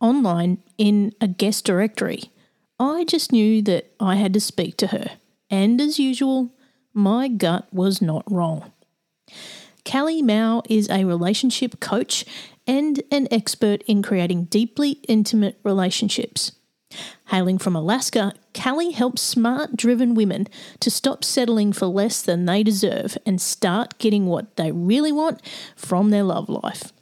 online in a guest directory, I just knew that I had to speak to her. And as usual, my gut was not wrong. Cali Mau is a relationship coach and an expert in creating deeply intimate relationships. Hailing from Alaska, Cali helps smart, driven women to stop settling for less than they deserve and start getting what they really want from their love life.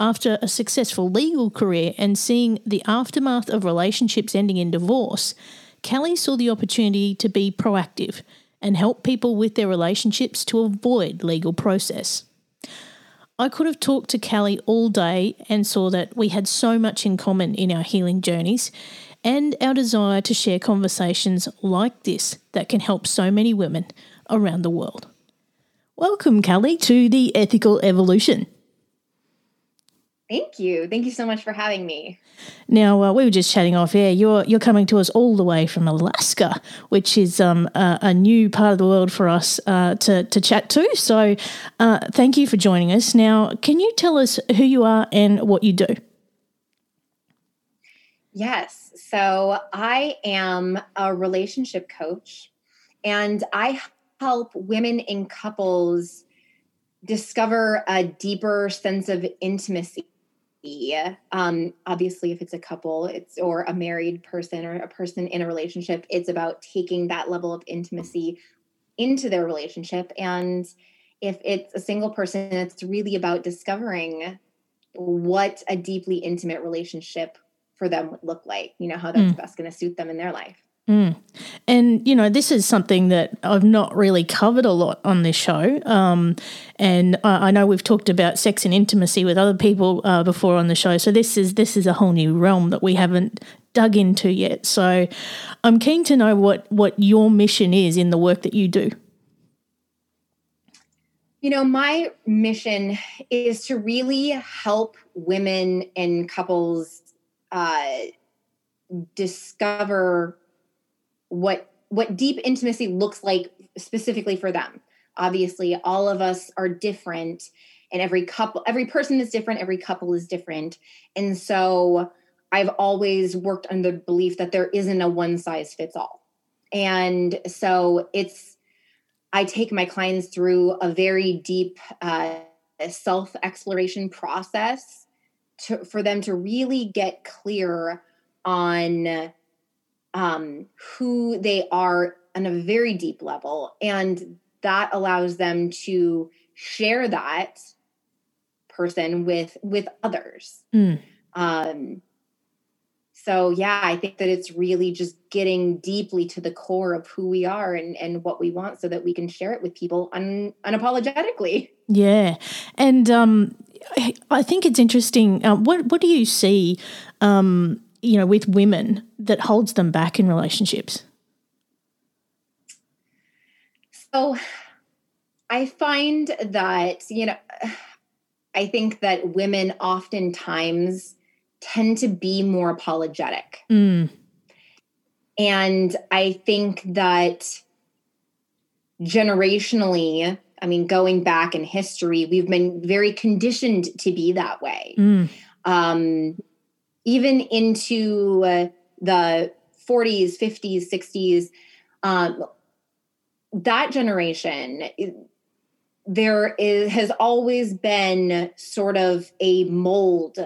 After a successful legal career and seeing the aftermath of relationships ending in divorce, Cali saw the opportunity to be proactive and help people with their relationships to avoid legal process. I could have talked to Cali all day and saw that we had so much in common in our healing journeys and our desire to share conversations like this that can help so many women around the world. Welcome, Cali, to the Ethical Evolution. Thank you. Thank you so much for having me. Now uh, we were just chatting off air. You're you're coming to us all the way from Alaska, which is um, a, a, new part of the world for us uh, to to chat to. So, uh, thank you for joining us. Now, can you tell us who you are and what you do? Yes. So I am a relationship coach, and I help women in couples discover a deeper sense of intimacy um, obviously if it's a couple it's or a married person or a person in a relationship it's about taking that level of intimacy into their relationship and if it's a single person it's really about discovering what a deeply intimate relationship for them would look like you know how that's mm. best going to suit them in their life Mm. And, you know, this is something that I've not really covered a lot on this show. Um, and I, I, know we've talked about sex and intimacy with other people uh, before on the show. So this is this is a whole new realm that we haven't dug into yet. So I'm keen to know what, what your mission is in the work that you do. You know, my mission is to really help women and couples uh, discover what what deep intimacy looks like specifically for them. Obviously all of us are different and every couple every person is different every couple is different. And so i've always worked on the belief that there isn't a one size fits all. And so it's i take my clients through a very deep uh, self exploration process to, for them to really get clear on um, who they are on a very deep level. And that allows them to share that person with with others. Mm. Um, so yeah i think that it's really just getting deeply to the core of who we are and, and what we want so that we can share it with people un, unapologetically yeah and um, i think it's interesting uh, what, what do you see um, you know with women that holds them back in relationships so i find that you know i think that women oftentimes tend to be more apologetic. Mm. And I think that generationally, I mean, going back in history, we've been very conditioned to be that way. Mm. Um, even into uh, the 40s, 50s, 60s, um, that generation, there is, has always been sort of a mold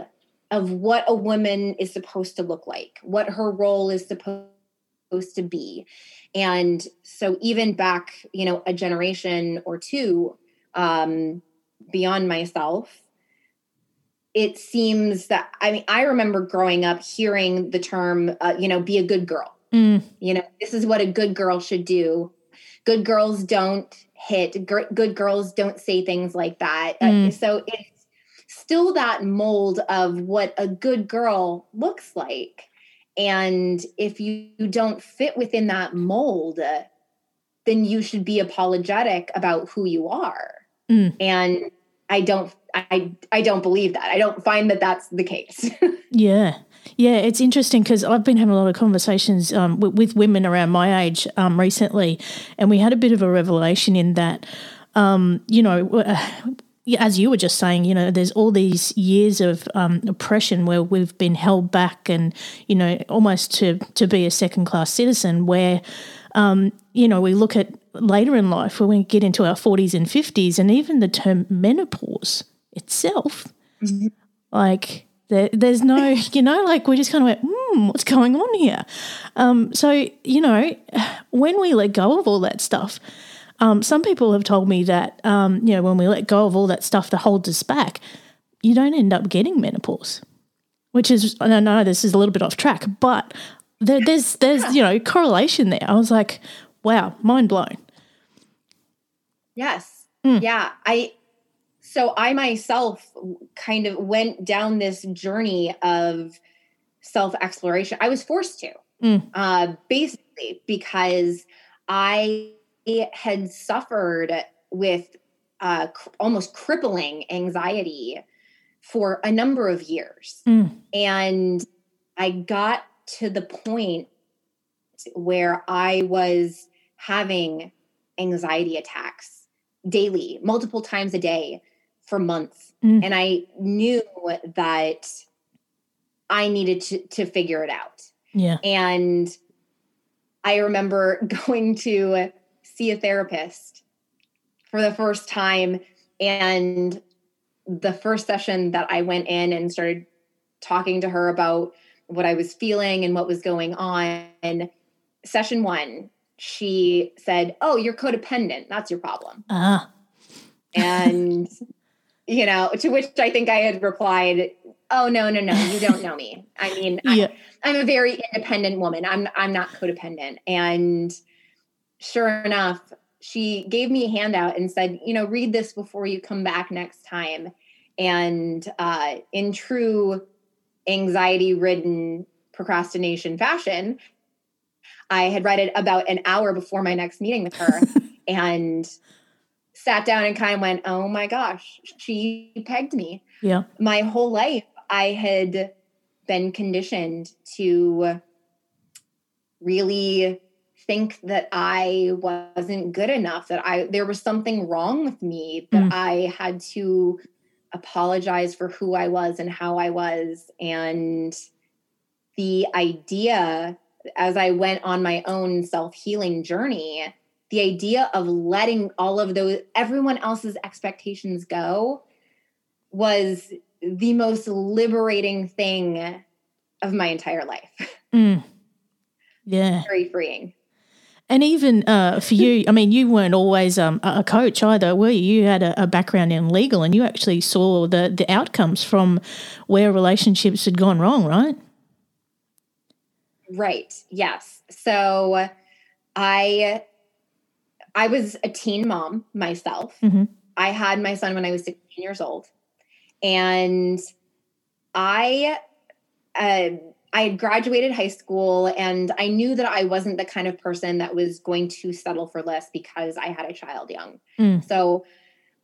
of what a woman is supposed to look like, what her role is supposed to be. And so even back, you know, a generation or two um, beyond myself, it seems that I mean, I remember growing up hearing the term, uh, you know, be a good girl. Mm. You know, this is what a good girl should do. Good girls don't hit. Good girls don't say things like that. Uh, Mm. Uh, so it's still that mold of what a good girl looks like. And if you don't fit within that mold, then you should be apologetic about who you are. Mm. And I don't I I don't believe that. I don't find that that's the case. yeah. Yeah, it's interesting because I've been having a lot of conversations um, with, with, women around my age um, recently, and we had a bit of a revelation in that, um, you know, uh, as you were just saying, you know, there's all these years of um, oppression where we've been held back and, you know, almost to, to be a second class citizen, where, um, you know, we look at later in life when we get into our 40s and 50s, and even the term menopause itself, mm-hmm. like, there, there's no, you know, like we just kind of went, hmm, what's going on here? Um, so, you know, when we let go of all that stuff, um, some people have told me that, um, you know, when we let go of all that stuff that holds us back, you don't end up getting menopause, which is, I know this is a little bit off track, but there, there's, there's, you know, correlation there. I was like, wow, mind blown. Yes. Mm. Yeah. I, so I myself kind of went down this journey of self exploration. I was forced to, mm. uh, basically, because I had suffered with uh, cr- almost crippling anxiety for a number of years. Mm. And I got to the point where I was having anxiety attacks daily, multiple times a day for months. Mm. And I knew that I needed to, to figure it out. Yeah. And I remember going to see a therapist for the first time. And the first session that I went in and started talking to her about what I was feeling and what was going on, session one, she said, Oh, you're codependent. That's your problem. Ah. and, you know, to which I think I had replied, Oh, no, no, no, you don't know me. I mean, yeah. I, I'm a very independent woman. I'm, I'm not codependent. And, sure enough, she gave me a handout and said, you know, read this before you come back next time. And uh, in true anxiety ridden procrastination fashion, I had read it about an hour before my next meeting with her and sat down and kind of went, oh my gosh, she pegged me. Yeah. My whole life, I had been conditioned to really think that I wasn't good enough, that I there was something wrong with me, that mm. I had to apologize for who I was and how I was. And the idea as I went on my own self-healing journey, the idea of letting all of those everyone else's expectations go was the most liberating thing of my entire life. Mm. Yeah. Very freeing. And even uh, for you, I mean, you weren't always um, a coach either, were you? You had a, a, background in legal, and you actually saw the the outcomes from where relationships had gone wrong, right? Right. Yes. So I I was a teen mom myself. Mhm. I had my son when I was 16 years old. And I uh, I had graduated high school and I knew that I wasn't the kind of person that was going to settle for less because I had a child young. Mm. So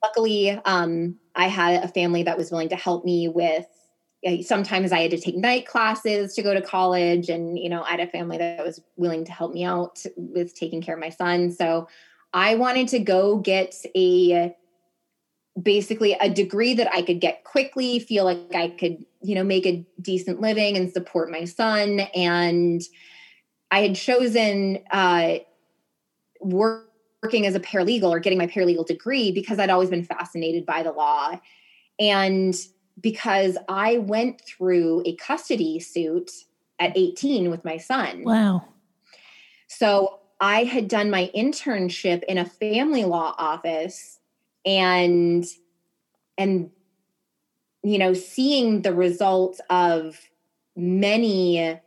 luckily um, I had a family that was willing to help me with uh, sometimes I had to take night classes to go to college and you know I had a family that was willing to help me out with taking care of my son. So I wanted to go get a basically a degree that I could get quickly, feel like I could, you know, make a decent living and support my son. And I had chosen uh, work, working as a paralegal or getting my paralegal degree because I'd always been fascinated by the law. And because I went through a custody suit at 18 with my son. Wow. So I had done my internship in a family law office and and you know seeing the results of many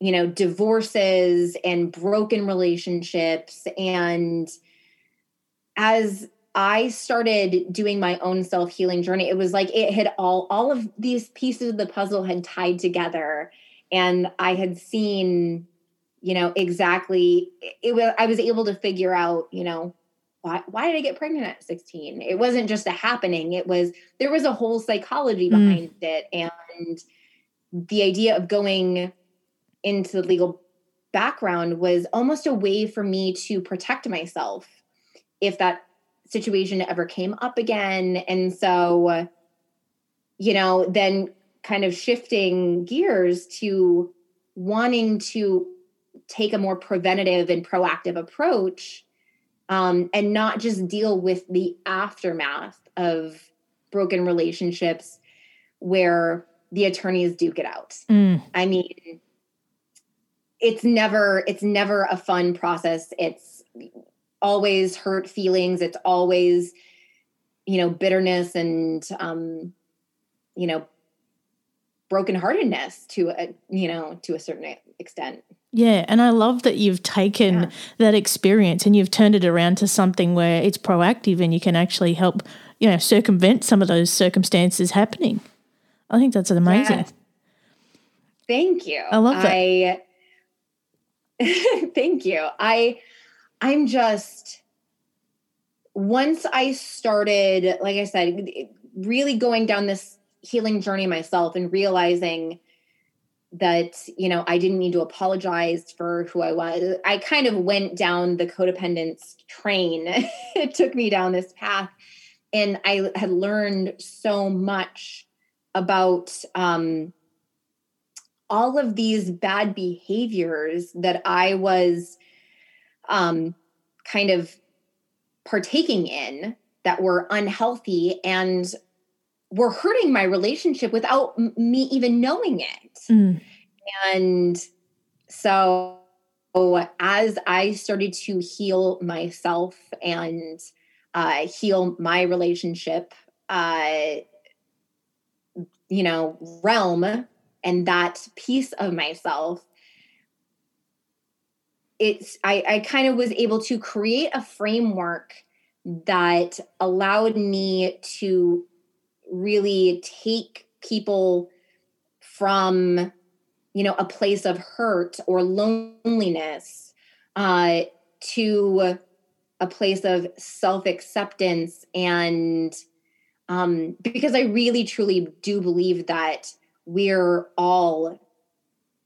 you know divorces and broken relationships. And as i started doing my own self-healing journey it was like it had all all of these pieces of the puzzle had tied together. And i had seen you know exactly it was i was able to figure out you know why, why did I get pregnant at 16? It wasn't just a happening. It was, there was a whole psychology behind mm. it. And the idea of going into the legal background was almost a way for me to protect myself if that situation ever came up again. And so, you know, then kind of shifting gears to wanting to take a more preventative and proactive approach um, and not just deal with the aftermath of broken relationships where the attorneys duke it out. Mm. I mean, it's never it's never a fun process. It's always hurt feelings. It's always you know bitterness and um, you know brokenheartedness to a you know to a certain extent. Yeah, and I love that you've taken yeah. that experience and you've turned it around to something where it's proactive and you can actually help, you know, circumvent some of those circumstances happening. I think that's amazing. Yes. Thank you. I love that. I Thank you. I I'm just once I started, like I said, really going down this healing journey myself and realizing that you know i didn't need to apologize for who i was. I kind of went down the codependence train. It took me down this path. And i had learned so much about um, all of these bad behaviors that i was um, kind of partaking in that were unhealthy and were hurting my relationship without m- me even knowing it. Mm. And so as I started to heal myself and uh, heal my relationship, uh, you know, realm and that piece of myself, it's I, I kind of was able to create a framework that allowed me to really take people from you know a place of hurt or loneliness uh, to a place of self-acceptance and um, because i really truly do believe that we're all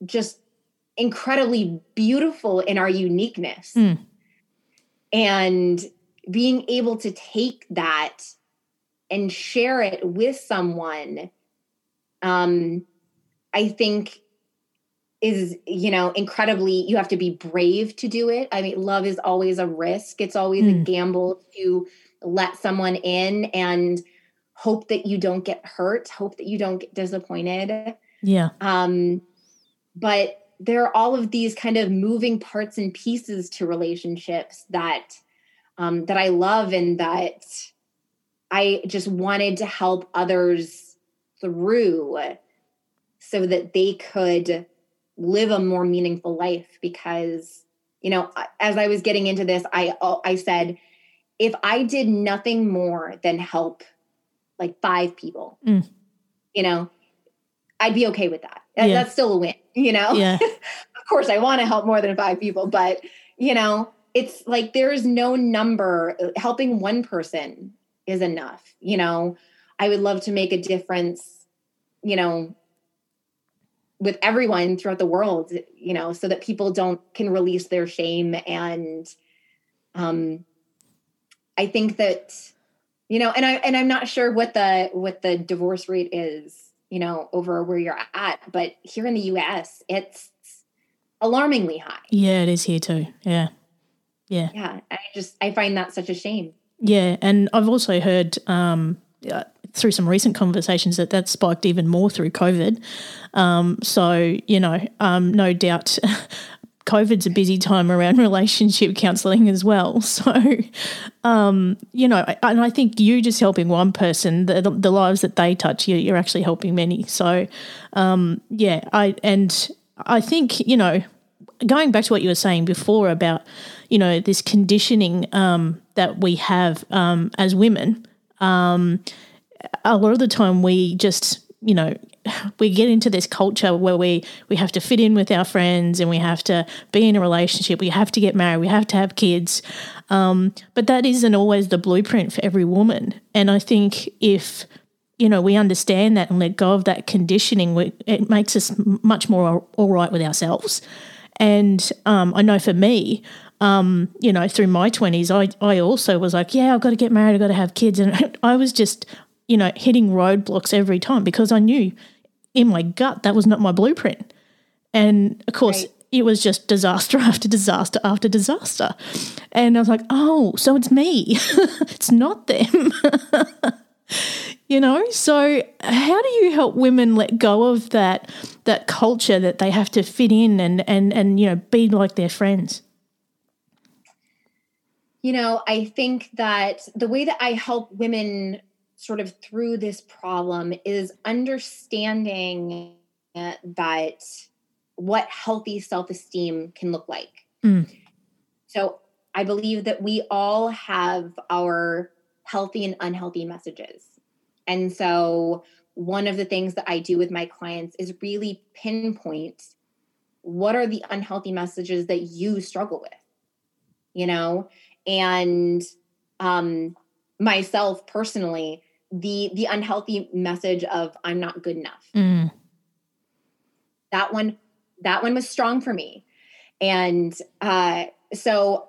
just incredibly beautiful in our uniqueness mm. and being able to take that and share it with someone um i think is you know incredibly you have to be brave to do it. I mean love is always a risk. It's always mm. a gamble to let someone in and hope that you don't get hurt hope that you don't get disappointed. Yeah. Um but there are all of these kind of moving parts and pieces to relationships that um that i love and that I just wanted to help others through so that they could live a more meaningful life because you know as i was getting into this i i said if i did nothing more than help like five people mm. you know i'd be okay with that, yeah. that's still a win you know yeah. of course i want to help more than five people but you know it's like there is no number helping one person is enough you know? I would love to make a difference you know with everyone throughout the world you know so that people don't can release their shame and um i think that you know and i and i'm not sure what the what the divorce rate is you know over where you're at but here in the us it's alarmingly high. Yeah it is here too. Yeah. Yeah. Yeah i just i find that such a shame yeah and i've also heard um uh, through some recent conversations that that spiked even more through COVID. Um, so you know, um, no doubt. COVID's a busy time around relationship counselling as well. So, um, you know, and I think you just helping one person, the, the lives that they touch, you, you're actually helping many. So, um, yeah, I and I think you know, going back to what you were saying before about, you know, this conditioning um, that we have um, as women um, a lot of the time we just, you know, we get into this culture where we we have to fit in with our friends and we have to be in a relationship. We have to get married. We have to have kids. Um, but that isn't always the blueprint for every woman. And i think if you know we understand that and let go of that conditioning we, it makes us much more all right with ourselves. And um, i know for me um, you know, through my 20s, I, I also was like, yeah, I've got to get married, I've got to have kids. And I was just, you know, hitting roadblocks every time because I knew in my gut that was not my blueprint. And of course, right. it was just disaster after disaster after disaster. And I was like, oh, so it's me, it's not them. you know so how do you help women let go of that that culture that they have to fit in and and and you know be like their friends you know, I think that the way that I help women sort of through this problem is understanding that what healthy self esteem can look like. Mm. So I believe that we all have our healthy and unhealthy messages. And so one of the things that I do with my clients is really pinpoint what are the unhealthy messages that you struggle with, you know, and um, myself personally the the unhealthy message of i'm not good enough mm. that one that one was strong for me and uh, so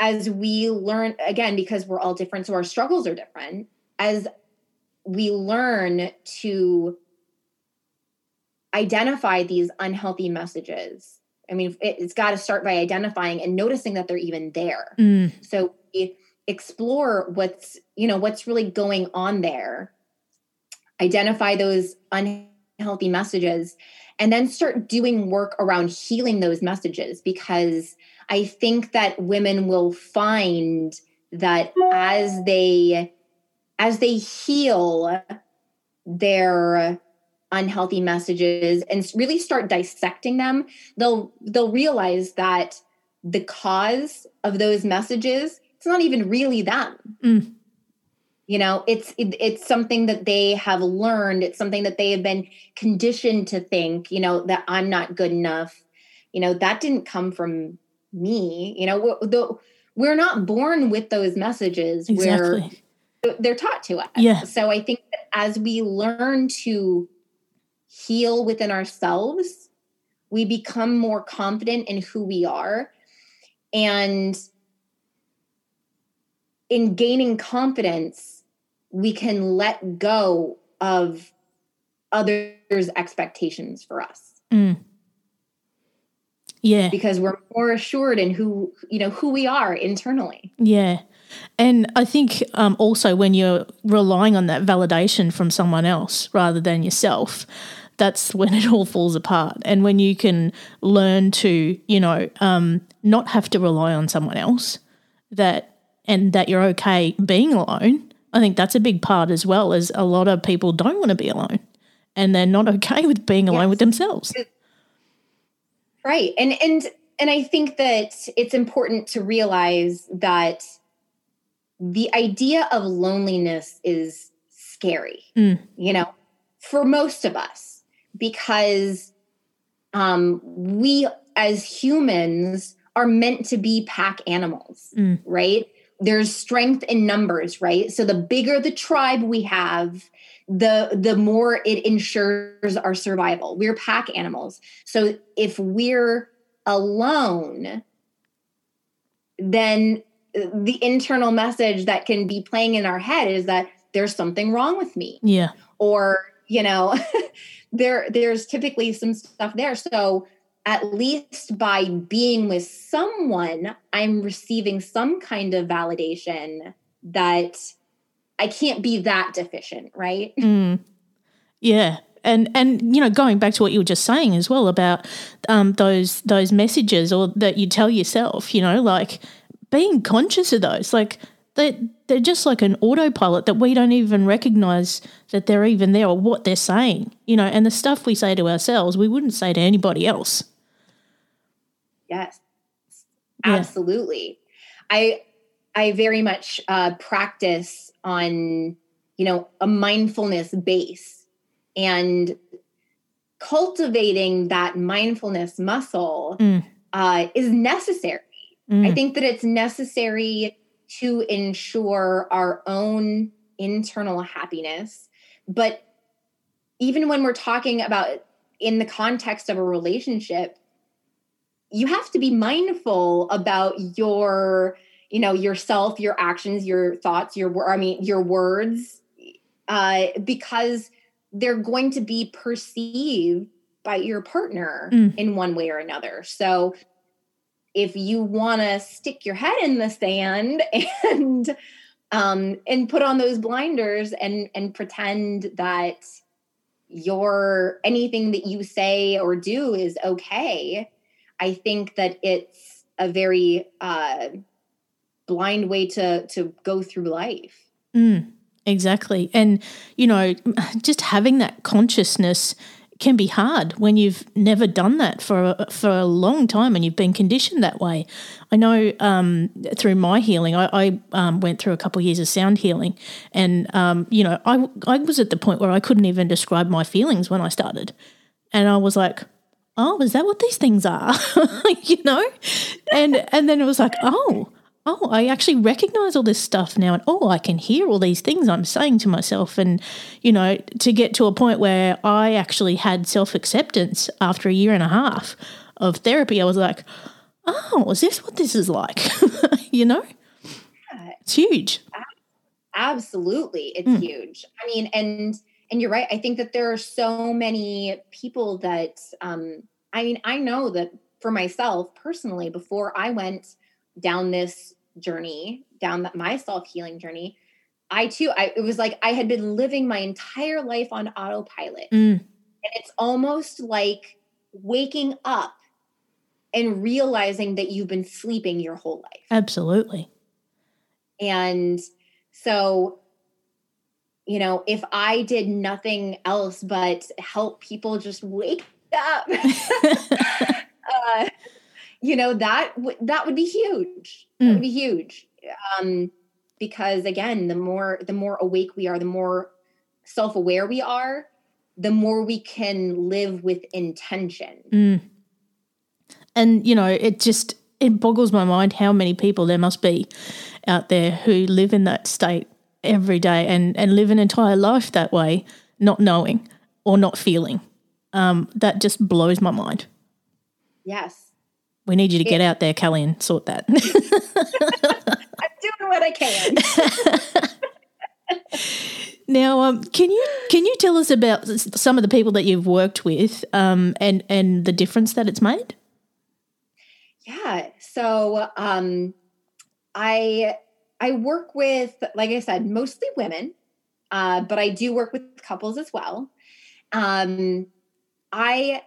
as we learn again because we're all different so our struggles are different as we learn to identify these unhealthy messages i mean it, has got to start by identifying and noticing that they're even there mm. so we explore what's you know what's really going on there identify those unhealthy messages and then start doing work around healing those messages because I think that women will find that as they as they heal their unhealthy messages and really start dissecting them, they'll they'll realize that the cause of those messages it's not even really them. Mm. You know, it's it, it's something that they have learned. It's something that they have been conditioned to think. You know that I'm not good enough. You know that didn't come from me you know we're, we're not born with those messages exactly. where they're taught to us. Yeah. So i think that as we learn to heal within ourselves we become more confident in who we are and in gaining confidence we can let go of others expectations for us mm. Yeah. because we're more assured in who you know who we are internally. Yeah. And I think um, also when you're relying on that validation from someone else rather than yourself, that's when it all falls apart. And when you can learn to, you know, um, not have to rely on someone else, that and that you're okay being alone, I think that's a big part as well. As a lot of people don't want to be alone, and they're not okay with being alone Yes. with themselves. Right. And and and I think that it's important to realize that the idea of loneliness is scary. Mm. You know, for most of us because um we as humans are meant to be pack animals, Mm. right? There's strength in numbers, right? So the bigger the tribe we have, the the more it ensures our survival. We're pack animals. So if we're alone, then the internal message that can be playing in our head is that there's something wrong with me Yeah. or you know there there's typically some stuff there so at least by being with someone i'm receiving some kind of validation that i can't be that deficient right Mm. Yeah. And and you know, going back to what you were just saying as well about um, those those messages or that you tell yourself, you know, like being conscious of those, like they they're just like an autopilot that we don't even recognize that they're even there or what they're saying, you know. And the stuff we say to ourselves, we wouldn't say to anybody else. yes Yeah. absolutely i i very much uh practice on you know a mindfulness base and cultivating that mindfulness muscle Mm. uh, is necessary I Mm. think that it's necessary to ensure our own internal happiness. But even when we're talking about in the context of a relationship, you have to be mindful about your, you know, yourself, your actions, your thoughts, your I mean, your words, uh, because they're going to be perceived by your partner Mm. in one way or another. So if you want to stick your head in the sand and um and put on those blinders and and pretend that your anything that you say or do is okay i think that it's a very uh blind way to to go through life Mm, exactly. And, you know, just having that consciousness can be hard when you've never done that for a, for a long time and you've been conditioned that way. I know um, through my healing, I, I um, went through a couple of years of sound healing, and um, you know, I I was at the point where I couldn't even describe my feelings when I started, and I was like, oh, is that what these things are? you know? And and then it was like, oh, oh, I actually recognize all this stuff now and oh, I can hear all these things I'm saying to myself and you know, to get to a point where I actually had self-acceptance after a year and a half of therapy, I was like, oh, is this what this is like? you know? It's huge. absolutely it's Mm. huge i mean and and you're right i think that there are so many people that um i mean i know that for myself personally before i went down this journey down that my self-healing journey i too i it was like i had been living my entire life on autopilot. Mm, and it's almost like waking up and realizing that you've been sleeping your whole life. Absolutely. and so, you know, if I did nothing else but help people just wake up, uh, you know, that w- that would be huge. That Mm. would be huge. Um, because again, the more the more awake we are, the more self-aware we are, the more we can live with intention. Mm. And you know, it just it boggles my mind how many people there must be out there who live in that state every day and and live an entire life that way, not knowing or not feeling. Um, that just blows my mind. Yes. We need you to get out there, Kelly, and sort that. I'm doing what I can. now, um, can you can you tell us about some of the people that you've worked with um, and and the difference that it's made? Yeah. So um, I I work with, like I said, mostly women, uh, but I do work with couples as well. Um, I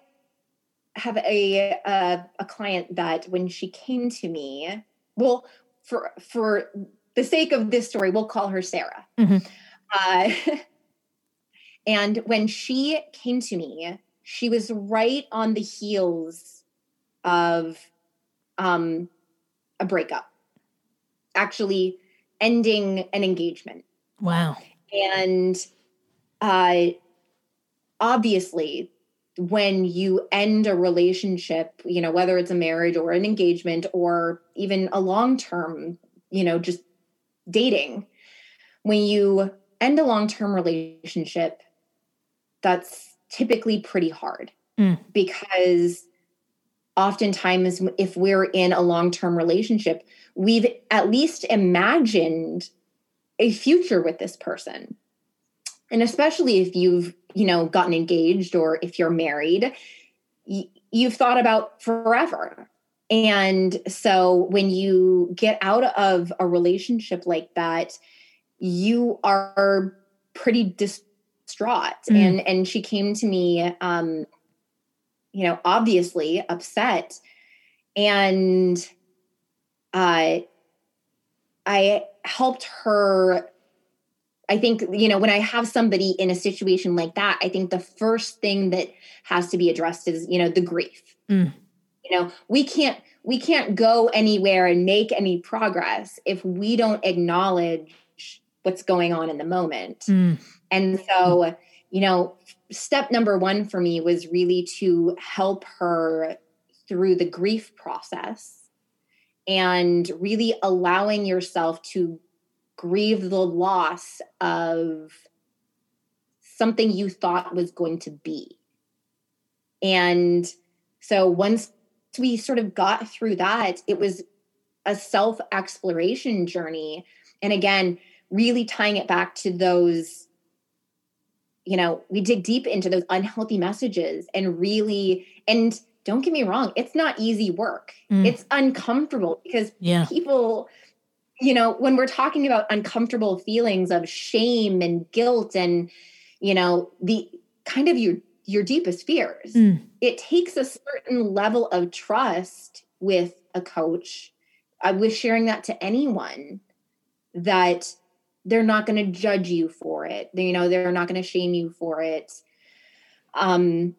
have a, a a client that when she came to me, well, for for the sake of this story, we'll call her Sarah. Mm-hmm. Uh, and when she came to me, she was right on the heels of um, a breakup, actually ending an engagement. Wow. And uh, obviously, when you end a relationship, you know, whether it's a marriage or an engagement or even a long term, you know, just dating, when you end a long term relationship, that's typically pretty hard mm. because oftentimes, if we're in a long term relationship, we've at least imagined a future with this person. And especially if you've, you know, gotten engaged or if you're married, y- you've thought about forever. And so when you get out of a relationship like that, you are pretty distraught. Mm. And and she came to me um, you know, obviously upset. And uh I helped her I think, you know, when I have somebody in a situation like that, I think the first thing that has to be addressed is, you know, the grief. Mm. You know, we can't we can't go anywhere and make any progress if we don't acknowledge what's going on in the moment. Mm. And so, you know, step number 1 for me was really to help her through the grief process and really allowing yourself to grieve the loss of something you thought was going to be. And so once we sort of got through that, it was a self exploration journey. And again, really tying it back to those, you know, we dig deep into those unhealthy messages and really, and don't get me wrong, it's not easy work. Mm. It's uncomfortable because yeah. people, you know, when we're talking about uncomfortable feelings of shame and guilt and, you know, the kind of your your deepest fears, mm. it takes a certain level of trust with a coach, I with sharing that to anyone that they're not going to judge you for it. They, you know, they're not going to shame you for it. Um,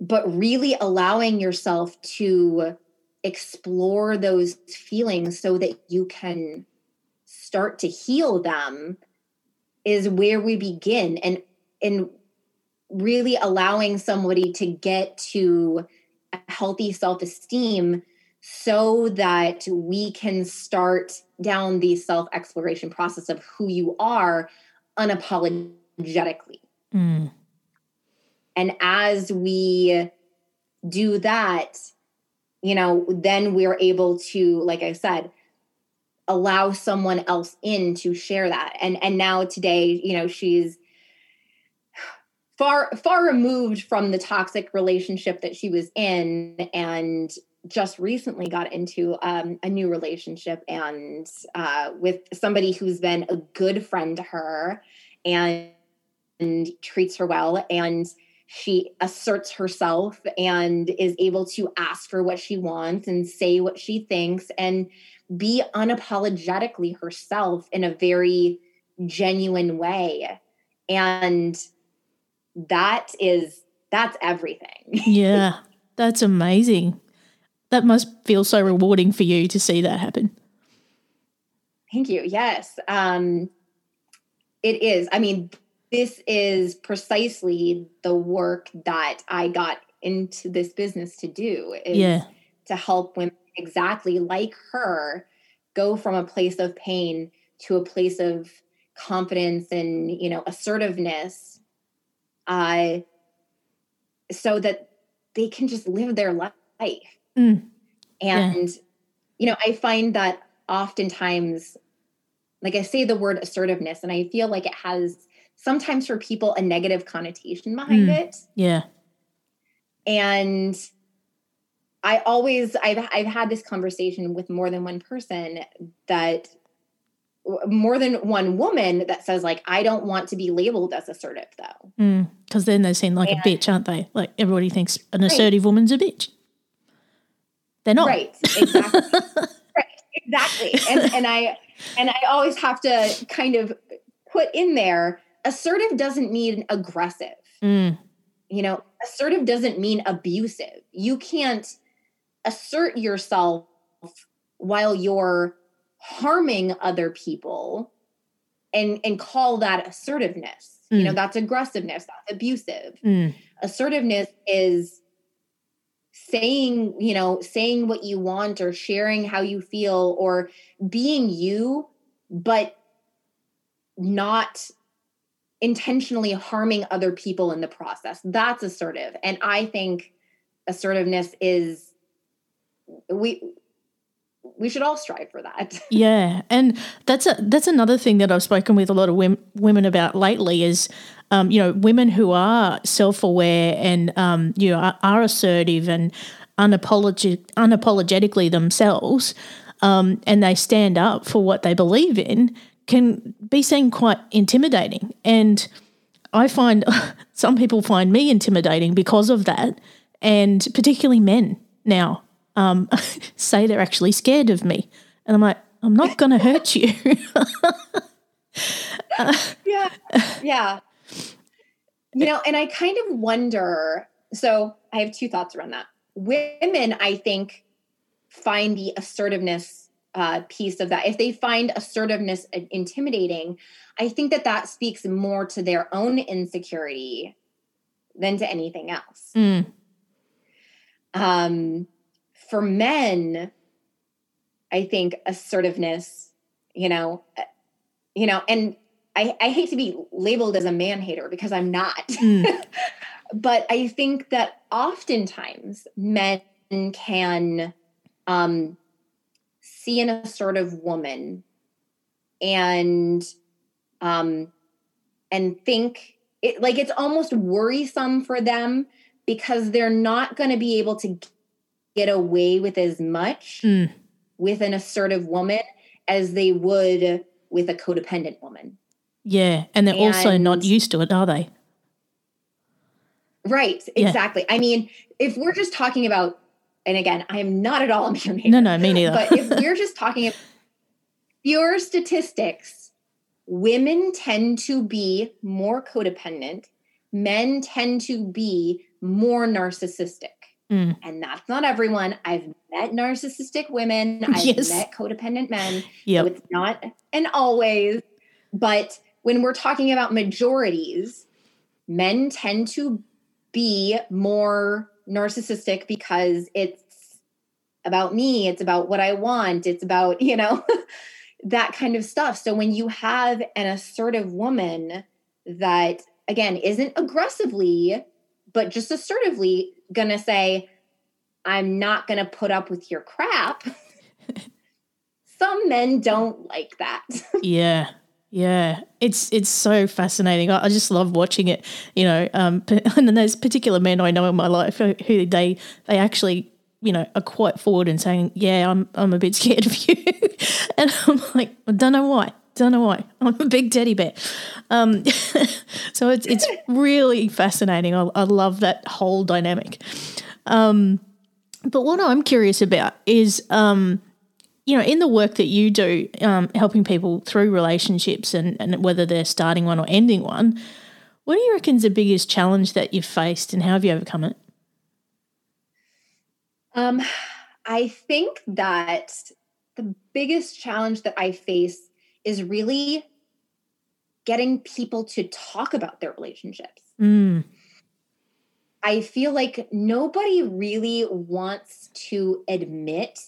but really allowing yourself to explore those feelings so that you can start to heal them is where we begin and and really allowing somebody to get to a healthy self-esteem so that we can start down the self-exploration process of who you are unapologetically mm. and as we do that you know, then we're able to, like I said, allow someone else in to share that. And and now today, you know, she's far far removed from the toxic relationship that she was in and just recently got into um, a new relationship and uh, with somebody who's been a good friend to her and, and treats her well and she asserts herself and is able to ask for what she wants and say what she thinks and be unapologetically herself in a very genuine way. And that is that's everything. Yeah that's amazing. That must feel so rewarding for you to see that happen. Thank you. Yes um it is. I mean this is precisely the work that I got into this business to do is yeah. to help women exactly like her go from a place of pain to a place of confidence and you know assertiveness uh so that they can just live their life mm. and yeah. you know i find that oftentimes like I say the word assertiveness, and I feel like it has sometimes for people a negative connotation behind Mm. it. Yeah. And I always I've I've had this conversation with more than one person that more than one woman that says like I don't want to be labeled as assertive though. Because then they're seen like And- a bitch, aren't they? Like everybody thinks an assertive woman's a bitch. They're not. Right. Exactly. right. Exactly. And and I and I always have to kind of put in there assertive doesn't mean aggressive. Mm, You know, assertive doesn't mean abusive. You can't assert yourself while you're harming other people and and call that assertiveness. You know, Mm. that's aggressiveness, that's abusive. mm, Assertiveness is saying, you know, saying what you want or sharing how you feel or being you but not intentionally harming other people in the process. That's assertive. And I think assertiveness is we we should all strive for that. yeah, and that's a that's another thing that I've spoken with a lot of women, women about lately is, um, you know, women who are self aware and um, you know are, are assertive and unapologetic, unapologetically themselves, um, and they stand up for what they believe in, can be seen quite intimidating. And I find some people find me intimidating because of that, and particularly men now um, say they're actually scared of me, and I'm like, I'm not going to hurt you. yeah. Yeah. You know, and I kind of wonder so I have two thoughts around that. Women, I think, find the assertiveness uh, piece of that. If they find assertiveness intimidating, I think that that speaks more to their own insecurity than to anything else. Mm, Um, for men, I think assertiveness, you know, uh, you know, and I, I hate to be labeled as a man hater because I'm not. Mm. but I think that oftentimes men can um, see an assertive woman and um, and think it like it's almost worrisome for them because they're not going to be able to get away with as much mm, with an assertive woman as they would with a codependent woman. yeah, and they're also not used to it, are they? Right, Yeah. exactly. I mean, if we're just talking about, and again, I am not at all a man hater, No, no, me neither. but if we're just talking about pure statistics, women tend to be more codependent, men tend to be more narcissistic. Mm. And that's not everyone. I've met narcissistic women, I've Yes. met codependent men. Yep. So it's not an always, but when we're talking about majorities, men tend to be more narcissistic because it's about me, it's about what I want, it's about, you know, that kind of stuff. So when you have an assertive woman that, again, isn't aggressively, but just assertively gonna say, I'm not gonna put up with your crap. Some men don't like that. Yeah. Yeah, it's it's so fascinating. I, I just love watching it. You know, um, and then there's particular men I know in my life who, who they they actually you know are quite forward and saying, "Yeah, I'm I'm a bit scared of you," and I'm like, I don't know why, don't know why. I'm a big teddy bear. Um, so it's it's really fascinating. I, I love that whole dynamic. Um, but what I'm curious about is um, you know, in the work that you do, um, helping people through relationships and, and whether they're starting one or ending one, what do you reckon is the biggest challenge that you've faced and how have you overcome it? Um, I think that the biggest challenge that I face is really getting people to talk about their relationships. Mm, I feel like nobody really wants to admit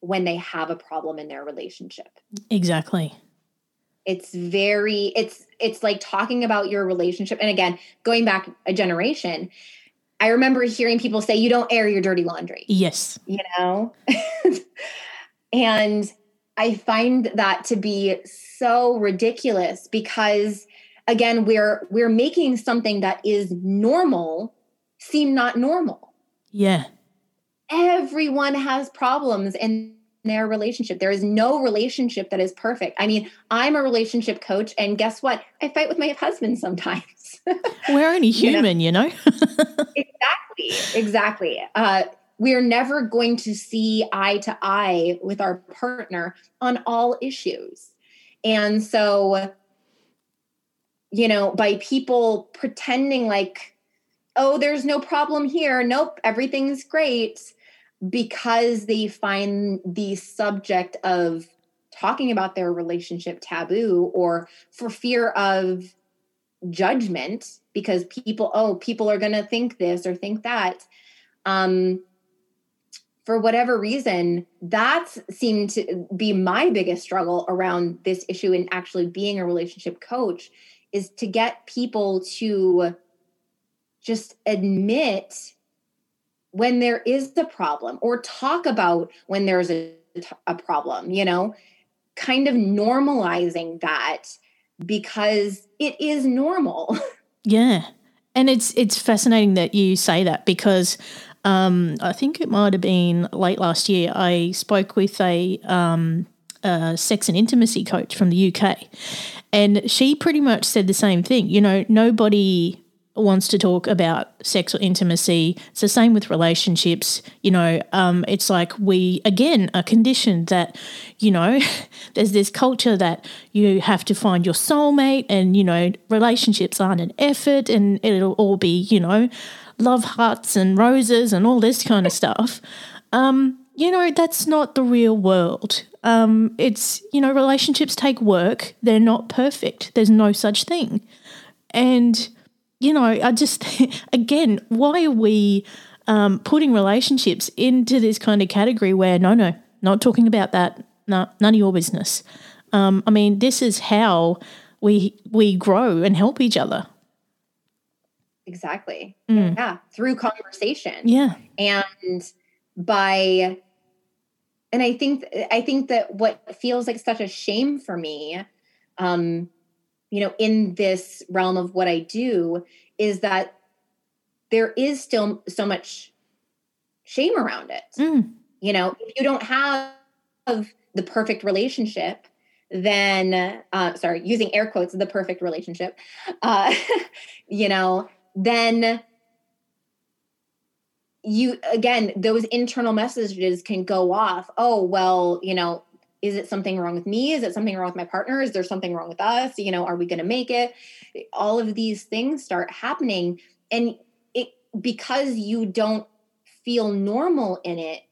when they have a problem in their relationship. exactly. It's very it's it's like talking about your relationship and again, going back a generation, I remember hearing people say you don't air your dirty laundry. Yes. you know? and I find that to be so ridiculous because again we're we're making something that is normal seem not normal Yeah. Everyone has problems in their relationship. There is no relationship that is perfect. I mean i'm a relationship coach and guess what? I fight with my husband sometimes. We're only You know? human, you know? exactly exactly. Uh we're never going to see eye to eye with our partner on all issues. And so you know by people pretending like oh there's no problem here. Nope everything's great because they find the subject of talking about their relationship taboo or for fear of judgment because people oh people are going to think this or think that um for whatever reason that's seemed to be my biggest struggle around this issue in actually being a relationship coach is to get people to just admit when there is a problem or talk about when there's a, a problem you know kind of normalizing that because it is normal Yeah. And it's it's fascinating that you say that because um, I think it might have been late last year. I spoke with a, um, a sex and intimacy coach from the UK, and she pretty much said the same thing. You know, nobody wants to talk about sex or intimacy. It's the same with relationships. You know, um, it's like we again are conditioned that, you know, there's this culture that you have to find your soulmate, and you know, relationships aren't an effort, and it'll all be, you know, love hearts and roses and all this kind of stuff. Um, you know, that's not the real world. Um, it's, you know, relationships take work. They're not perfect. There's no such thing. And, you know, I just, again, why are we um, putting relationships into this kind of category where, no, no, not talking about that. No, none of your business. Um, I mean, this is how we we grow and help each other. exactly Mm. yeah through conversation Yeah. and by and i think i think that what feels like such a shame for me um you know in this realm of what i do is that there is still so much shame around it Mm. you know if you don't have the perfect relationship then uh sorry using air quotes the perfect relationship uh you know then you again those internal messages can go off oh well you know is it something wrong with me? Is it something wrong with my partner? Is there something wrong with us? You know are we going to make it? All of these things start happening and it because you don't feel normal in it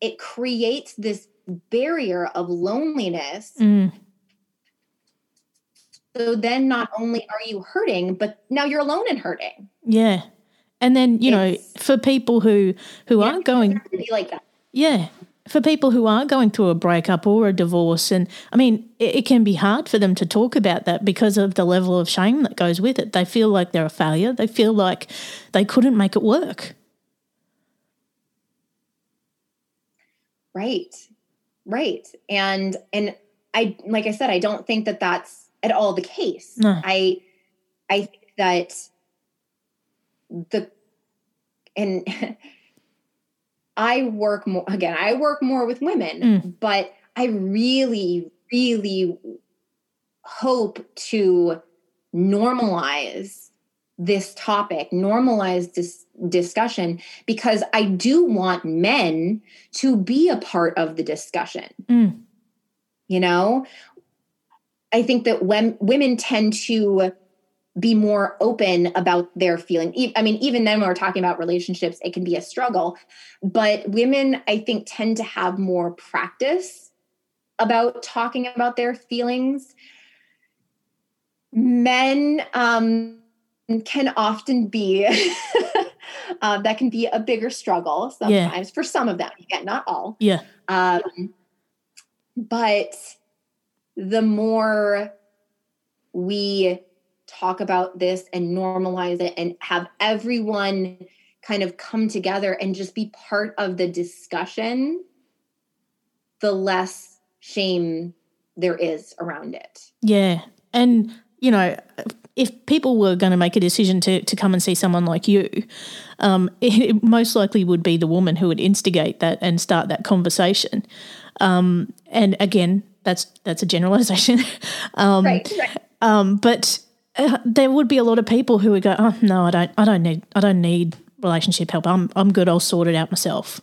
it creates this barrier of loneliness. Mm. so then not only are you hurting but now you're alone and hurting. Yeah. And then, you know, for people who who aren't going to be like that. Yeah, for people who are going through a breakup or a divorce and I mean, it, it can be hard for them to talk about that because of the level of shame that goes with it. They feel like they're a failure. They feel like they couldn't make it work. Right. Right. And and I like I said I don't think that that's at all the case. No. I I think that the and I work more again I work more with women, Mm. but I really really hope to normalize this topic, normalize this discussion because I do want men to be a part of the discussion. Mm. You know, I think that when women tend to be more open about their feeling. I mean, even then, when we're talking about relationships, it can be a struggle. But women, I think, tend to have more practice about talking about their feelings. Men um, can often be uh, that can be a bigger struggle Yeah. sometimes for some of them. Again, not all. Yeah. Um, but the more we talk about this and normalize it and have everyone kind of come together and just be part of the discussion, the less shame there is around it. Yeah. And, you know, if people were going to make a decision to, to come and see someone like you, um, it most likely would be the woman who would instigate that and start that conversation. Um, and again, that's that's a generalization. um, right, right. Um, but uh, there would be a lot of people who would go, "Oh no, I don't, I don't need, I don't need relationship help. I'm, I'm good. I'll sort it out myself."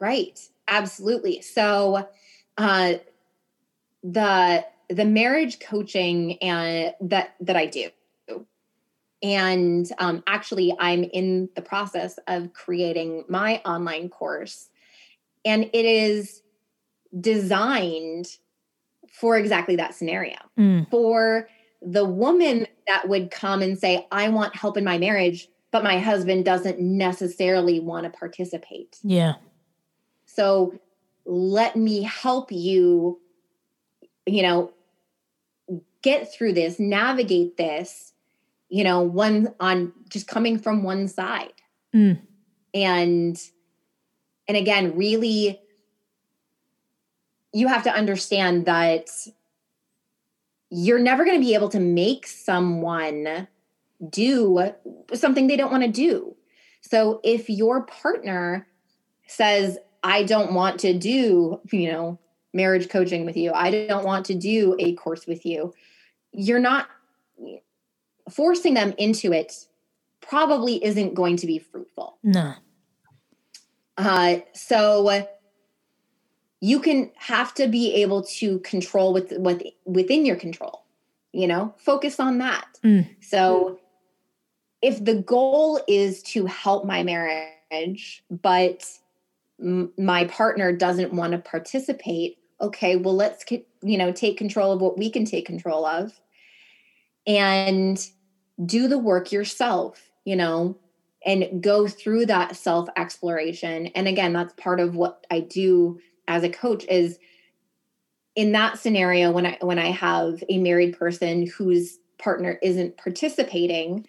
Right. Absolutely. So, uh, the the marriage coaching and that that I do, and um, actually, I'm in the process of creating my online course, and it is designed for exactly that scenario mm. for the woman that would come and say, I want help in my marriage, but my husband doesn't necessarily want to participate. Yeah. So let me help you, you know, get through this, navigate this, you know, one on just coming from one side. Mm. And and again, really you have to understand that you're never going to be able to make someone do something they don't want to do. So if your partner says, I don't want to do, you know, marriage coaching with you, I don't want to do a course with you, you're not forcing them into it probably isn't going to be fruitful. No. Uh, so you can have to be able to control with what within your control you know? Focus on that. Mm. so if the goal is to help my marriage but m- my partner doesn't want to participate okay well let's you know take control of what we can take control of and do the work yourself you know and go through that self exploration and again that's part of what i do as a coach is in that scenario when i when i have a married person whose partner isn't participating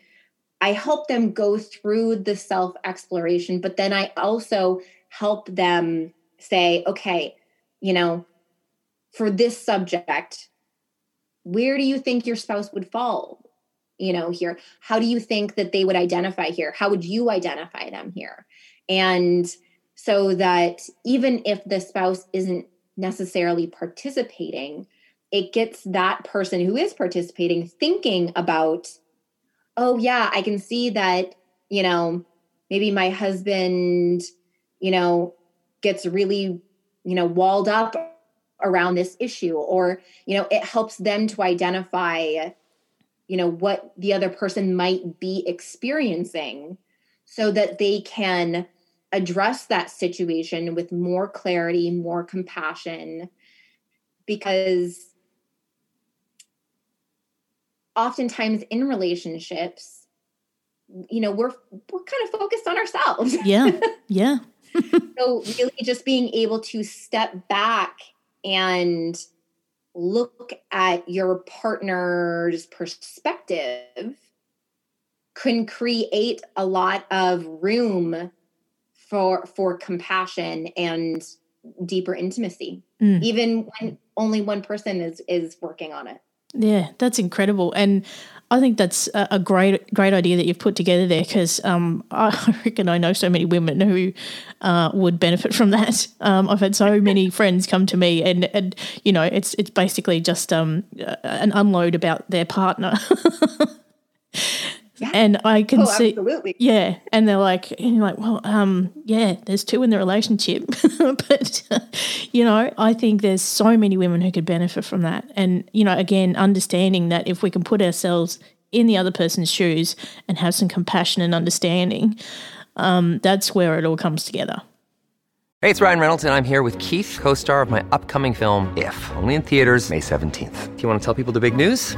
i help them go through the self exploration but then i also help them say okay you know for this subject where do you think your spouse would fall you know here? How do you think that they would identify here? How would you identify them here? And so that even if the spouse isn't necessarily participating, it gets that person who is participating thinking about, oh, yeah, I can see that, you know, maybe my husband, you know, gets really, you know, walled up around this issue, or, you know, it helps them to identify, you know, what the other person might be experiencing so that they can address that situation with more clarity, more compassion, because oftentimes in relationships, you know, we're we're kind of focused on ourselves. Yeah. Yeah. so really just being able to step back and look at your partner's perspective can create a lot of room for for compassion and deeper intimacy. Mm. even when only one person is is working on it. Yeah that's incredible. And i think that's a, great great idea that you've put together there because um, i reckon i know so many women who uh, would benefit from that. Um, i've had so many friends come to me and and you know it's it's basically just um, an unload about their partner Yeah. And I can oh, see, absolutely. yeah. And they're like, and you're like, well, um, yeah, there's two in the relationship, but you know, I think there's so many women who could benefit from that. And you know, again, understanding that if we can put ourselves in the other person's shoes and have some compassion and understanding, um, that's where it all comes together. Hey, it's Ryan Reynolds, and I'm here with Keith, co-star of my upcoming film. If only in theaters May 17th. Do you want to tell people the big news?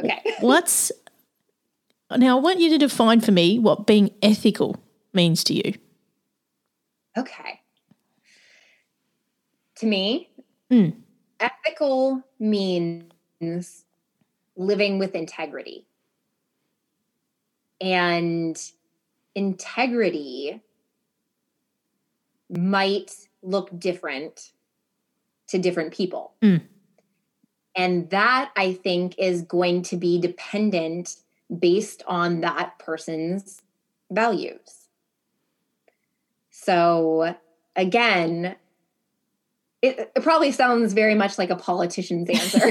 Okay. What's now? I want you to define for me what being ethical means to you. Okay. To me, Mm. ethical means living with integrity. And integrity might look different to different people. Mm. And that I think is going to be dependent based on that person's values. So, again, it, it probably sounds very much like a politician's answer.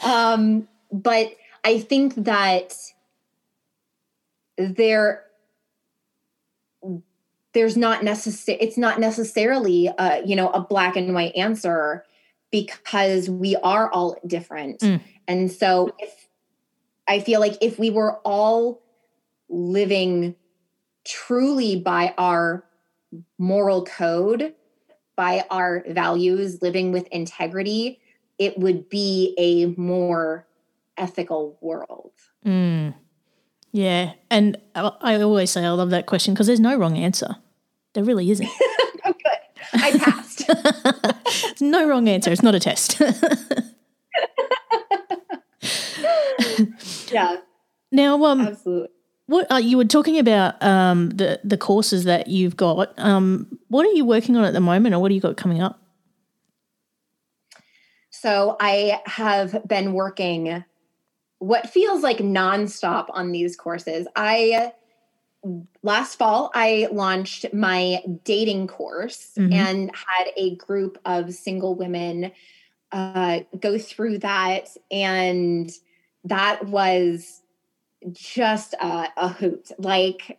um, but I think that there there's not necessary it's not necessarily a, you know a black and white answer because we are all different. Mm. And so if I feel like if we were all living truly by our moral code, by our values, living with integrity, it would be a more ethical world. Mm. Yeah, and I, I always say I love that question because there's no wrong answer. There really isn't. Good. I passed. There's no wrong answer. It's not a test. yeah, now, um, absolutely. what uh, you were talking about um, the the courses that you've got. Um, what are you working on at the moment, or what do you got coming up? So I have been working what feels like nonstop on these courses. I last fall I launched my dating course Mhm. and had a group of single women uh, go through that, and that was just a, a hoot. Like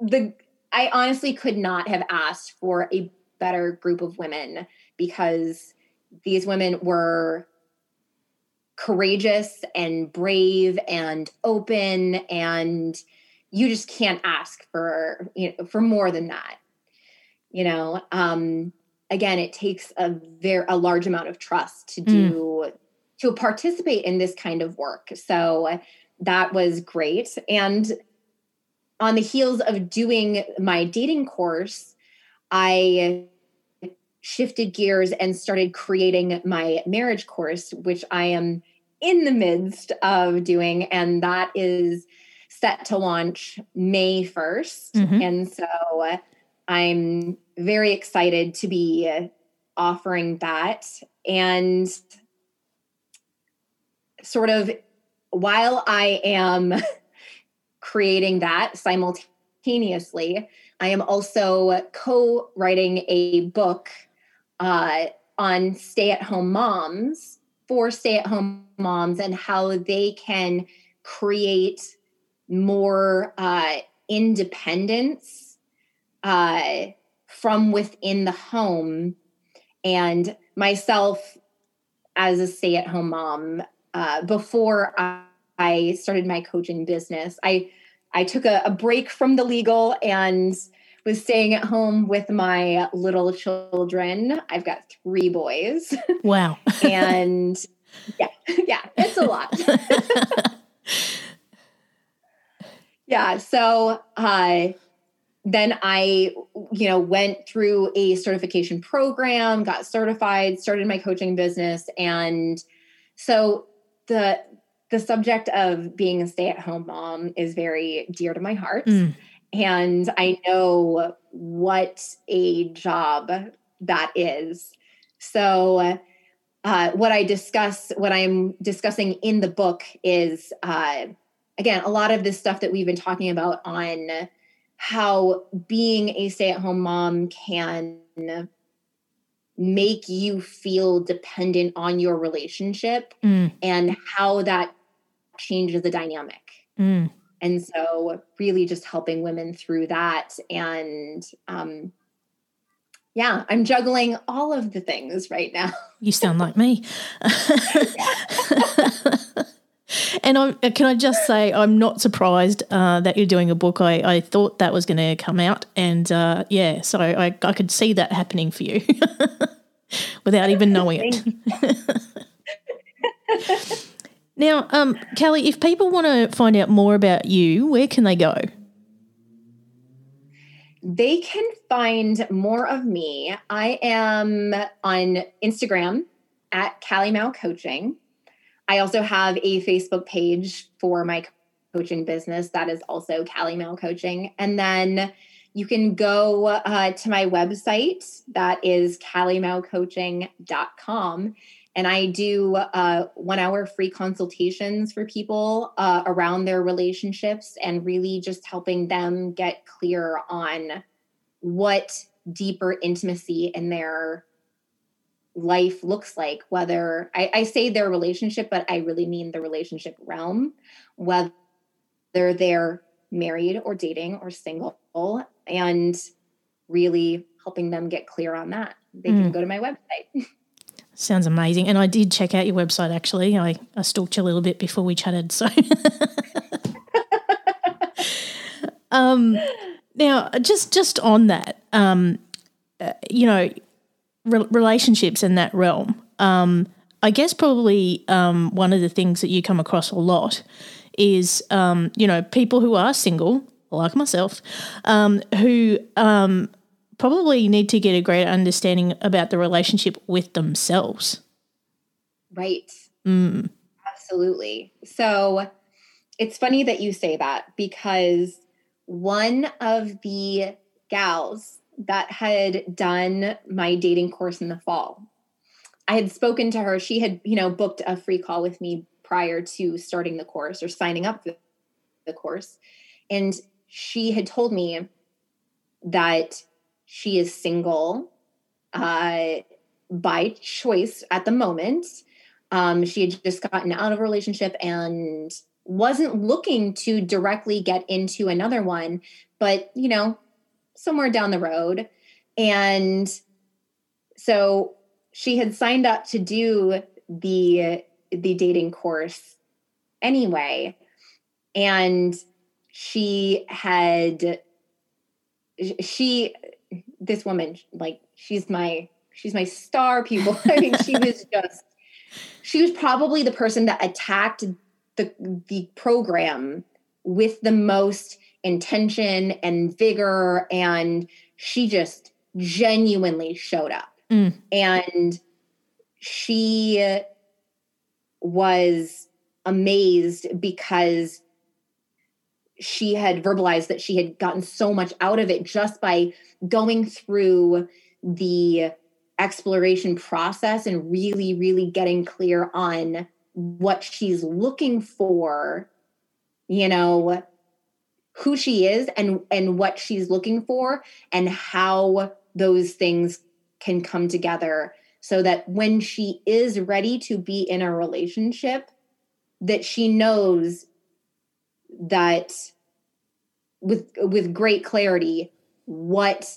the I honestly could not have asked for a better group of women because these women were courageous and brave and open and you just can't ask for you know for more than that. You know um again it takes a very a large amount of trust to do to participate in this kind of work. So that was great. And on the heels of doing my dating course i shifted gears and started creating my marriage course, which I am in the midst of doing. And that is set to launch May 1st. Mhm. And so I'm very excited to be offering that. And sort of while I am creating that simultaneously, I am also co writing a book uh, on stay at home moms for stay at home moms and how they can create more uh, independence uh, from within the home. And myself, as a stay at home mom, uh, before I, I started my coaching business, I I took a, a break from the legal and was staying at home with my little children. I've got three boys, Wow. and yeah, yeah, it's a lot. yeah, so uh, then I, you know, went through a certification program, got certified, started my coaching business, and so the the subject of being a stay-at-home mom is very dear to my heart Mm. and I know what a job that is. So, uh, what I discuss, what I'm discussing in the book is, uh, again, a lot of this stuff that we've been talking about on how being a stay at home mom can make you feel dependent on your relationship Mm. and how that changes the dynamic. Mm. And so, really, just helping women through that. And um, yeah, I'm juggling all of the things right now. You sound like me. And I, can I just say, I'm not surprised uh, that you're doing a book. I, I thought that was going to come out. And uh, yeah, so I, I could see that happening for you without even knowing it. now, um, Cali, if people want to find out more about you, where can they go? They can find more of me. I am on Instagram at Cali Mau Coaching. I also have a Facebook page for my coaching business that is also Cali Mau Coaching. And then you can go uh, to my website that is calimaucoaching.com. And I do uh, one hour free consultations for people uh, around their relationships and really just helping them get clear on what deeper intimacy in their life looks like whether I, I, say their relationship but i really mean the relationship realm whether they're married or dating or single and really helping them get clear on that. They mm. can go to my website. Sounds amazing and i did check out your website actually. I, I stalked you a little bit before we chatted so. Um now just just on that um uh, you know re- relationships in that realm, um, I guess probably um, one of the things that you come across a lot is, um, you know, people who are single, like myself, um, who um, probably need to get a greater understanding about the relationship with themselves. Right. Mm. Absolutely. So it's funny that you say that because one of the gals that had done my dating course in the fall. I had spoken to her. She had, you know, booked a free call with me prior to starting the course or signing up for the course. And she had told me that she is single uh, by choice at the moment. Um, she had just gotten out of a relationship and wasn't looking to directly get into another one, but, you know, somewhere down the road. And so she had signed up to do the the dating course anyway. And she had she this woman like she's my she's my star pupil. I mean she was just she was probably the person that attacked the the program with the most intention and vigor and she just genuinely showed up mm. and she was amazed because she had verbalized that she had gotten so much out of it just by going through the exploration process and really really getting clear on what she's looking for you know who she is and and what she's looking for and how those things can come together so that when she is ready to be in a relationship that she knows that with with great clarity what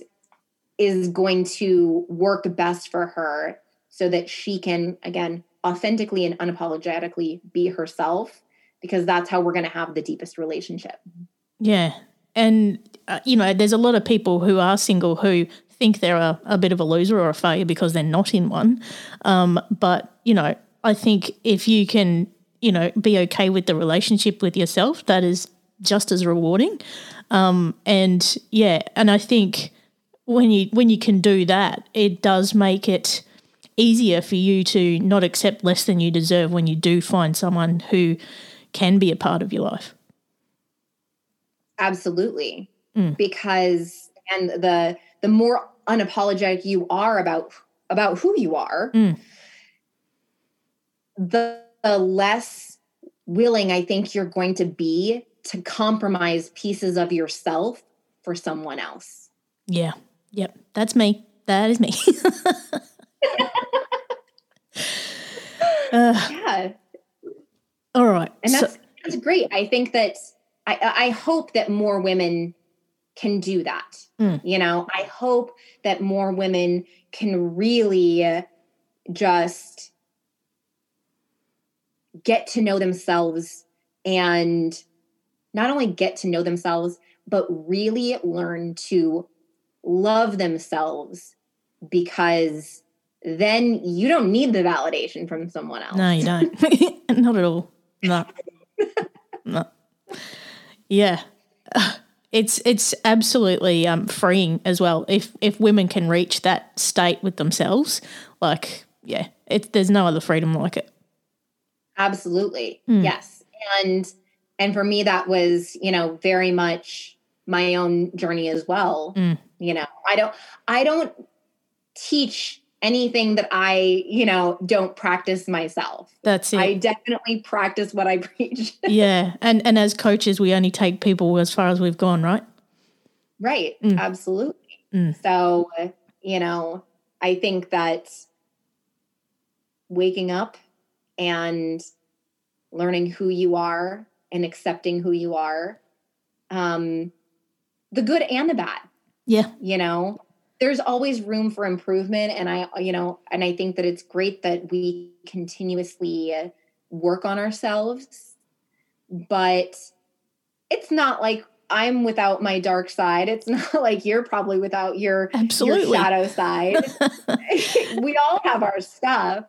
is going to work best for her so that she can again authentically and unapologetically be herself because that's how we're going to have the deepest relationship yeah. And, uh, you know, there's a lot of people who are single who think they're a, a bit of a loser or a failure because they're not in one. Um, but, you know, I think if you can, you know, be okay with the relationship with yourself, that is just as rewarding. Um, and yeah, and I think when you when you can do that, it does make it easier for you to not accept less than you deserve when you do find someone who can be a part of your life. Absolutely. Mm. Because and the the more unapologetic you are about about who you are, mm. the, the less willing I think you're going to be to compromise pieces of yourself for someone else. Yeah. Yep. That's me. That is me. uh, yeah. All right. And that's so, that's great. I think that I, I hope that more women can do that. Mm. You know, I hope that more women can really just get to know themselves and not only get to know themselves, but really learn to love themselves because then you don't need the validation from someone else. No, you don't. Not at all. No. no. Yeah. It's it's absolutely um, freeing as well if if women can reach that state with themselves. Like, yeah, it, there's no other freedom like it. Absolutely. Yes. And and for me that was, you know, very much my own journey as well. You know, I don't I don't teach anything that I, you know, don't practice myself. That's it. I definitely practice what I preach. yeah, and and as coaches, we only take people as far as we've gone, right? right. Absolutely. So, you know, I think that waking up and learning who you are and accepting who you are, um, the good and the bad. Yeah, you know there's always room for improvement and i you know and i think that it's great that we continuously work on ourselves but it's not like i'm without my dark side it's not like you're probably without your, your Absolutely. shadow side we all have our stuff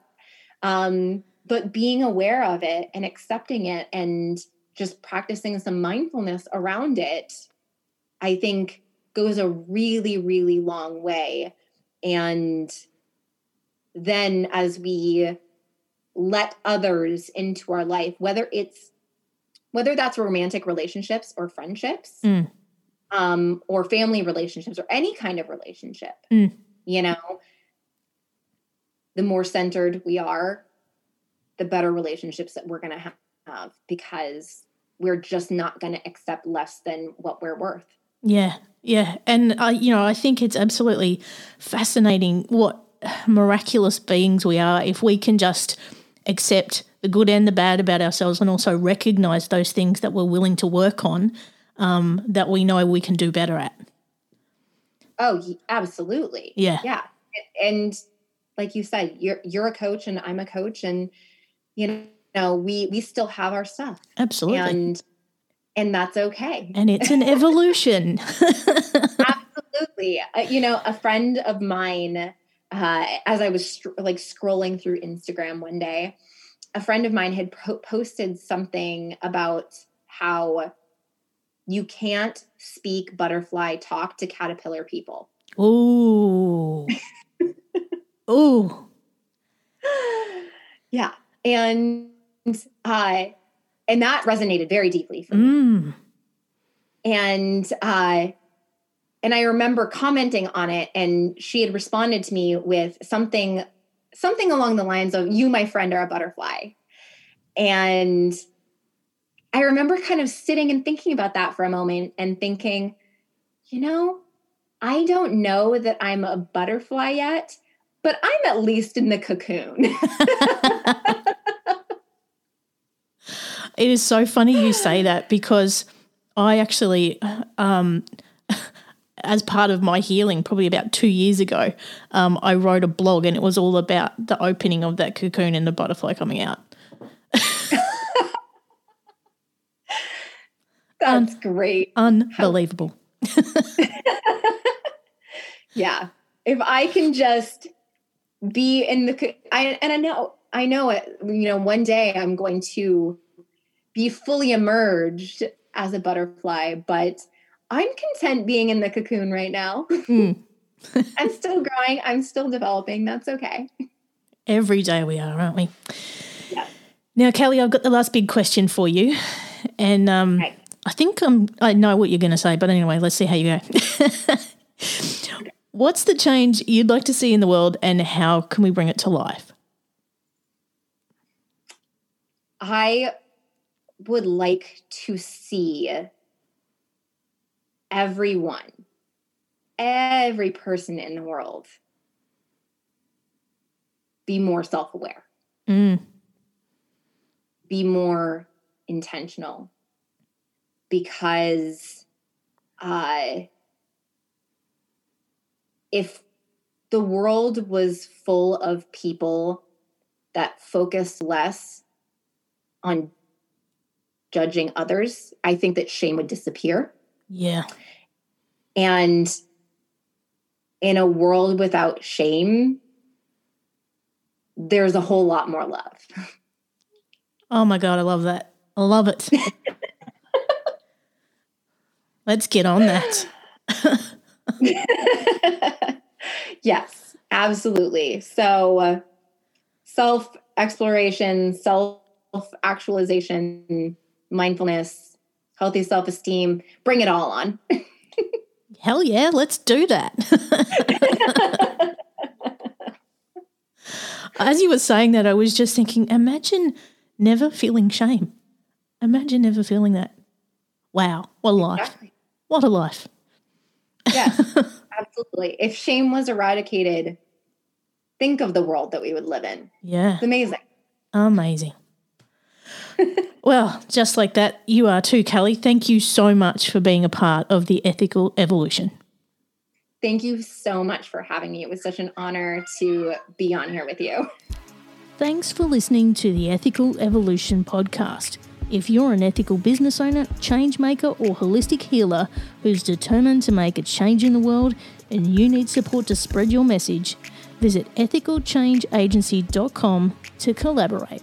um but being aware of it and accepting it and just practicing some mindfulness around it i think goes a really, really long way. And then as we let others into our life, whether it's whether that's romantic relationships or friendships, Mm. um, or family relationships or any kind of relationship, Mm. you know, the more centered we are, the better relationships that we're going to have because we're just not going to accept less than what we're worth. Yeah, yeah. And I, you know, I think it's absolutely fascinating what miraculous beings we are if we can just accept the good and the bad about ourselves, and also recognize those things that we're willing to work on, um, that we know we can do better at. Oh, absolutely. Yeah. Yeah. And like you said, you're you're a coach and I'm a coach and you know, we we still have our stuff. Absolutely. And, And that's okay. And it's an evolution. Absolutely. Uh, you know, a friend of mine uh as I was str- like scrolling through Instagram one day, a friend of mine had po- posted something about how you can't speak butterfly talk to caterpillar people. Ooh. Ooh. yeah and uh and that resonated very deeply for me. Mm. and uh and i remember commenting on it and she had responded to me with something something along the lines of you my friend are a butterfly. And i remember kind of sitting and thinking about that for a moment and thinking you know i don't know that i'm a butterfly yet but i'm at least in the cocoon It is so funny you say that because I actually, um, as part of my healing, probably about two years ago, um, I wrote a blog and it was all about the opening of that cocoon and the butterfly coming out. that's great Unbelievable. Yeah. If I can just be in the I and I know I know it you know one day I'm going to be fully emerged as a butterfly but I'm content being in the cocoon right now. Mm. I'm still growing, I'm still developing. That's okay. Every day we are, aren't we? Yeah. Now, Cali, I've got the last big question for you, and um, Okay. I think um, I know what you're going to say, but anyway, let's see how you go. What's the change you'd like to see in the world, and how can we bring it to life? I would like to see everyone, every person in the world be more self aware, Mm, be more intentional. Because uh, if the world was full of people that focused less on judging others, I think that shame would disappear. Yeah. And in a world without shame, there's a whole lot more love. Oh my God, I love that. I love it. Let's get on that. yes, absolutely. So, uh, self exploration, self actualization, mindfulness, healthy self esteem, bring it all on. Hell yeah, let's do that. As you were saying that, I was just thinking, imagine never feeling shame. Imagine never feeling that. Wow, what a life. Exactly. What a life. Yes, absolutely. If shame was eradicated, think of the world that we would live in. Yeah, It's amazing. amazing. well, just like that, you are too, Cali. Thank you so much for being a part of the ethical evolution. Thank you so much for having me. It was such an honor to be on here with you. Thanks for listening to the Ethical Evolution podcast. If you're an ethical business owner, change maker, or holistic healer who's determined to make a change in the world and you need support to spread your message, visit ethicalchangeagency.com to collaborate.